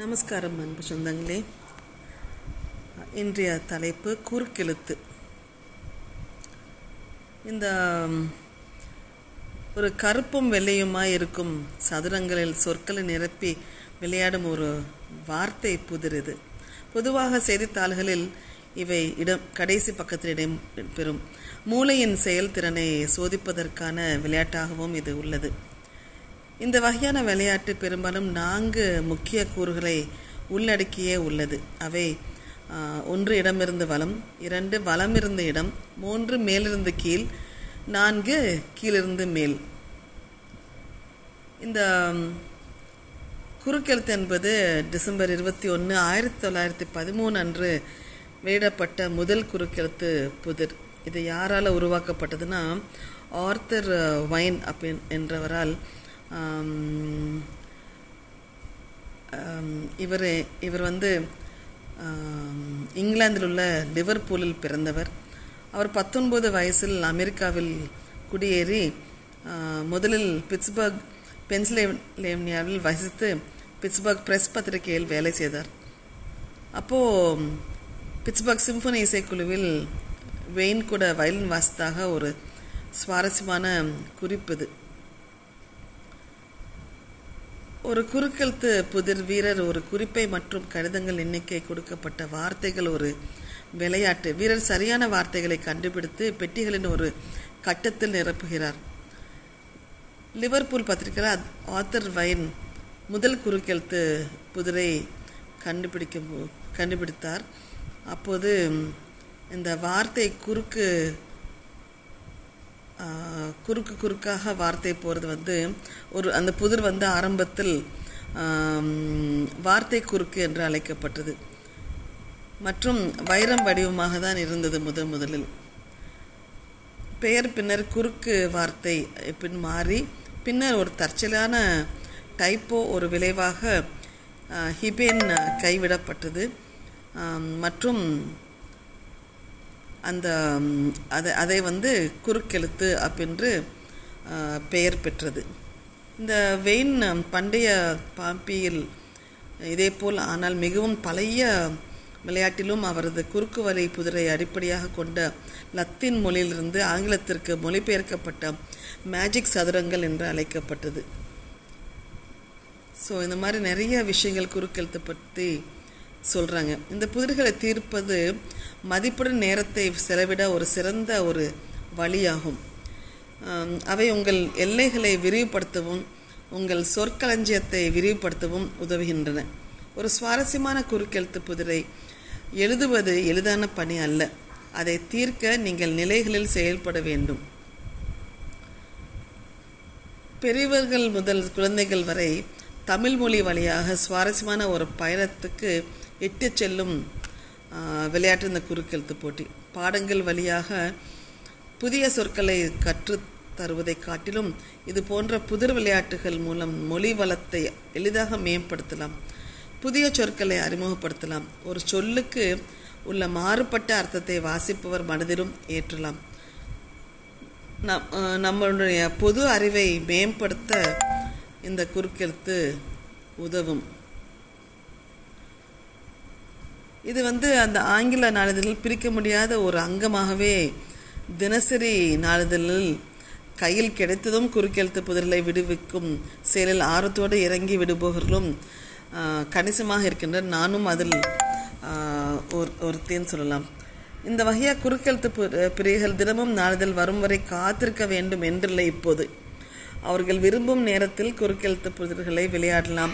நமஸ்காரம் அன்பு சொந்தங்களே. இன்றைய தலைப்பு குறுக்கெழுத்து. இந்த ஒரு கருப்பும் வெள்ளையுமாய் இருக்கும் சதுரங்களில் சொற்களை நிரப்பி விளையாடும் ஒரு வார்த்தை புதிர் இது பொதுவாக செய்தித்தாள்களில் இவை இடம் கடைசி பக்கத்தில் இடம் பெறும். மூளையின் செயல்திறனை சோதிப்பதற்கான விளையாட்டாகவும் இது உள்ளது. இந்த வகையான விளையாட்டு பெரும்பாலும் நான்கு முக்கிய கூறுகளை உள்ளடக்கியே உள்ளது. அவை ஒன்று இடமிருந்து வலம் இரண்டு வலமிருந்து இடம் மூன்று மேலிருந்து கீழ் நான்கு கீழிருந்து மேல். இந்த குறுக்கெழுத்து என்பது டிசம்பர் இருபத்தி ஒன்று ஆயிரத்தி தொள்ளாயிரத்தி பதிமூணு அன்று வெளியிடப்பட்ட முதல் குறுக்கெழுத்து புதிர். இது யாரால் உருவாக்கப்பட்டதுன்னா ஆர்த்தர் வைன் அப்படின் என்றவரால் இவர் இவர் வந்து இங்கிலாந்தில் உள்ள லிவர்பூலில் பிறந்தவர். அவர் பத்தொன்பது வயசில் அமெரிக்காவில் குடியேறி முதலில் பிட்ஸ்பர்க் பென்சிலேனியாவில் வசித்து பிட்ஸ்பர்க் பிரஸ் பத்திரிகையில் வேலை செய்தார். அப்போது பிட்ஸ்பர்க் சிம்பனி இசைக்குழுவில் வெயின் கூட வயலின் வாசித்தாக ஒரு சுவாரஸ்யமான குறிப்பு இது. ஒரு குறுக்கெழுத்து புதிர் வீரர் ஒரு குறிப்பை மற்றும் கடிதங்கள் எண்ணிக்கை கொடுக்கப்பட்ட வார்த்தைகள் ஒரு விளையாட்டு வீரர் சரியான வார்த்தைகளை கண்டுபிடித்து பெட்டிகளின் ஒரு கட்டத்தில் நிரப்புகிறார். லிவர்பூல் பத்திரிகையில் ஆத்தர் வைன் முதல் குறுக்கெழுத்து புதிரை கண்டுபிடிக்கும் போ- கண்டுபிடித்தார். அப்போது இந்த வார்த்தை குறுக்கு குறுக்கு குறுக்காக வார்த்தை போகிறது வந்து ஒரு அந்த புதிர் வந்து ஆரம்பத்தில் வார்த்தை குறுக்கு என்று அழைக்கப்பட்டது. மற்றும் வைரம் வடிவமாக தான் இருந்தது முதன் முதலில். பெயர் பின்னர் குறுக்கு வார்த்தை பின் மாறி பின்னர் ஒரு தற்செயலான டைப்போ ஒரு விளைவாக ஹிபேன் கைவிடப்பட்டது. மற்றும் அந்த அதை அதை வந்து குறுக்கெழுத்து அப்படின்று பெயர் பெற்றது. இந்த வெயின் பண்டைய பாம்பியில் இதேபோல் ஆனால் மிகவும் பழைய விளையாட்டிலும் அவரது குறுக்கு வரை புதிரை அடிப்படையாக கொண்ட லத்தீன் மொழியிலிருந்து ஆங்கிலத்திற்கு மொழிபெயர்க்கப்பட்ட மேஜிக் சதுரங்கள் என்று அழைக்கப்பட்டது. ஸோ இந்த மாதிரி நிறைய விஷயங்கள் குறுக்கெழுத்து பற்றி சொல்கிறாங்க இந்த புதிர்களை தீர்ப்பது மதிப்புடன் நேரத்தை செலவிட ஒரு சிறந்த ஒரு வழியாகும். அவை உங்கள் எல்லைகளை விரிவுபடுத்தவும் உங்கள் சொற்களஞ்சியத்தை விரிவுபடுத்தவும் உதவுகின்றன. ஒரு சுவாரஸ்யமான குறுக்கெழுத்து புதிரை எழுதுவது எளிதான பணி அல்ல. அதை தீர்க்க நீங்கள் நிலைகளில் செயல்பட வேண்டும். பெரியவர்கள் முதல் குழந்தைகள் வரை தமிழ் மொழி வழியாக சுவாரஸ்யமான ஒரு பயணத்துக்கு இட்டு செல்லும் விளையாட்டு இந்த குறுக்கெழுத்து போட்டி. பாடங்கள் வழியாக புதிய சொற்களை கற்றுத் தருவதை காட்டிலும் இது போன்ற புதிர் விளையாட்டுகள் மூலம் மொழி வளத்தை எளிதாக மேம்படுத்தலாம். புதிய சொற்களை அறிமுகப்படுத்தலாம். ஒரு சொல்லுக்கு உள்ள மாறுபட்ட அர்த்தத்தை வாசிப்பவர் மனதிலும் ஏற்றலாம். நம் நம்மளுடைய பொது அறிவை மேம்படுத்த இந்த குறுக்கெழுத்து உதவும். இது வந்து அந்த ஆங்கில நாளிதழில் பிரிக்க முடியாத ஒரு அங்கமாகவே தினசரி நாளிதழில் கையில் கிடைத்ததும் குறுக்கெழுத்து புதிர்களை விடுவிக்கும் செயலில் ஆர்வத்தோடு இறங்கி விடுபவர்களும் கணிசமாக இருக்கின்றனர். நானும் அதில் ஒரு ஒருத்தேன்னு சொல்லலாம். இந்த வகையாக குறுக்கெழுத்து பிரிகள் தினமும் நாளிதழ் வரும் வரை காத்திருக்க வேண்டும் என்றில்லை இப்போது. அவர்கள் விரும்பும் நேரத்தில் குறுக்கெழுத்து புதிர்களை விளையாடலாம்.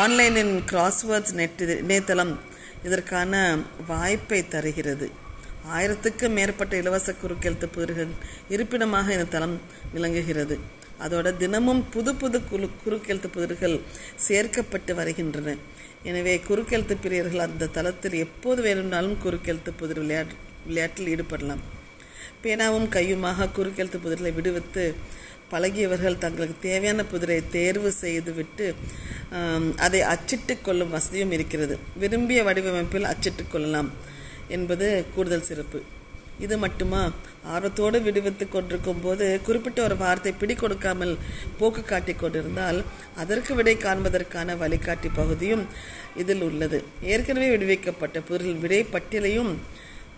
ஆன்லைனின் கிராஸ்வேர்ட்ஸ் நெட் இணையதளம் இதற்கான வாய்ப்பை தருகிறது. ஆயிரத்துக்கும் மேற்பட்ட இலவச குறுக்கெழுத்து புதிர்கள் இருப்பிடமாக இந்த தளம் விளங்குகிறது. அதோட தினமும் புது புது குழு குறுக்கெழுத்து புதிர்கள் சேர்க்கப்பட்டு வருகின்றன. எனவே குறுக்கெழுத்து பிரியர்கள் அந்த தளத்தில் எப்போது வேணும்னாலும் குறுக்கெழுத்து புதிர் விளையாட்டு விளையாட்டில் ஈடுபடலாம். பேனாவும் கையுமாக குறுக்கெழுத்து புதிர்களை விடுவித்து பழகியவர்கள் தங்களுக்கு தேவையான புதிரை தேர்வு செய்துவிட்டு அதை அச்சிட்டு கொள்ளும் வசதியும் இருக்கிறது. விரும்பிய வடிவமைப்பில் அச்சிட்டுக் கொள்ளலாம் என்பது கூடுதல் சிறப்பு. இது மட்டுமா? ஆர்வத்தோடு விடுவித்து கொண்டிருக்கும் போது குறிப்பிட்ட ஒரு வார்த்தை பிடி கொடுக்காமல் போக்கு காட்டி கொண்டிருந்தால் அதற்கு விடை காண்பதற்கான வழிகாட்டி பகுதியும் இதில் உள்ளது. ஏற்கனவே விடுவிக்கப்பட்ட பொருள் விடை பட்டியலையும்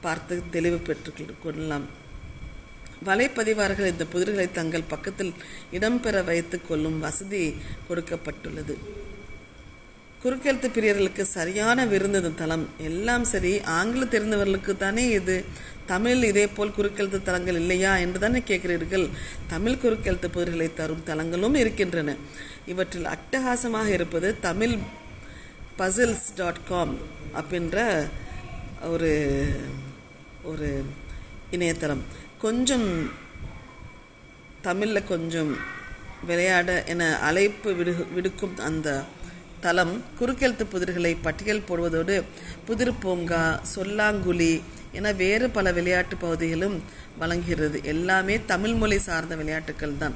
பார்த்து தெளிவு பெற்று கொள்ளலாம். வலைப்பதிவார்கள் இந்த புதிர்களை தங்கள் பக்கத்தில் இடம்பெற வைத்துக் கொள்ளும் வசதி கொடுக்கப்பட்டுள்ளது. குறுக்கெழுத்து பிரியர்களுக்கு சரியான விருந்து தளம். எல்லாம் சரி ஆங்கில தெரிந்தவர்களுக்கு தானே இது? தமிழ் இதே போல் குறுக்கெழுத்து தலங்கள் இல்லையா என்று தானே கேட்கிறீர்கள்? தமிழ் குறுக்கெழுத்து புதிர்களை தரும் தலங்களும் இருக்கின்றன. இவற்றில் அட்டகாசமாக இருப்பது தமிழ் பசில்ஸ் டாட் காம் அப்படின்ற ஒரு ஒரு இணையதளம். கொஞ்சம் தமிழில் கொஞ்சம் விளையாட என அழைப்பு விடு விடுக்கும் அந்த தளம் குறுக்கெழுத்து புதிர்களை பட்டியல் போடுவதோடு புதிர் பூங்கா சொல்லாங்குழி என வேறு பல விளையாட்டு பகுதிகளும் வழங்குகிறது. எல்லாமே தமிழ் மொழி சார்ந்த விளையாட்டுகள் தான்.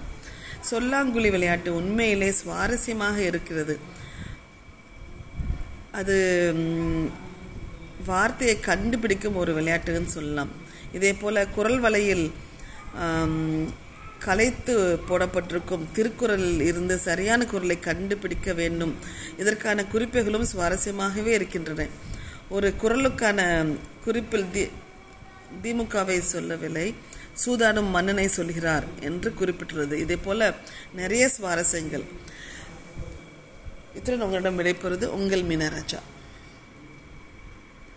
சொல்லாங்குழி விளையாட்டு உண்மையிலே சுவாரஸ்யமாக இருக்கிறது. அது வார்த்தையை கண்டுபிடிக்கும் ஒரு விளையாட்டுன்னு சொல்லலாம். இதே போல குரல் வலையில் கலைத்து போடப்பட்டிருக்கும் திருக்குறளில் இருந்து சரியான குரலை கண்டுபிடிக்க வேண்டும். இதற்கான குறிப்புகளும் சுவாரஸ்யமாகவே இருக்கின்றன. ஒரு குரலுக்கான குறிப்பில் தி திமுகவை சொல்லவில்லை சூதாடும் மன்னனை சொல்கிறார் என்று குறிப்பிட்டுள்ளது. இதே போல நிறைய சுவாரஸ்யங்கள். இத்துடன் உங்களிடம் விடைபெறுவது உங்கள் மீனராஜா.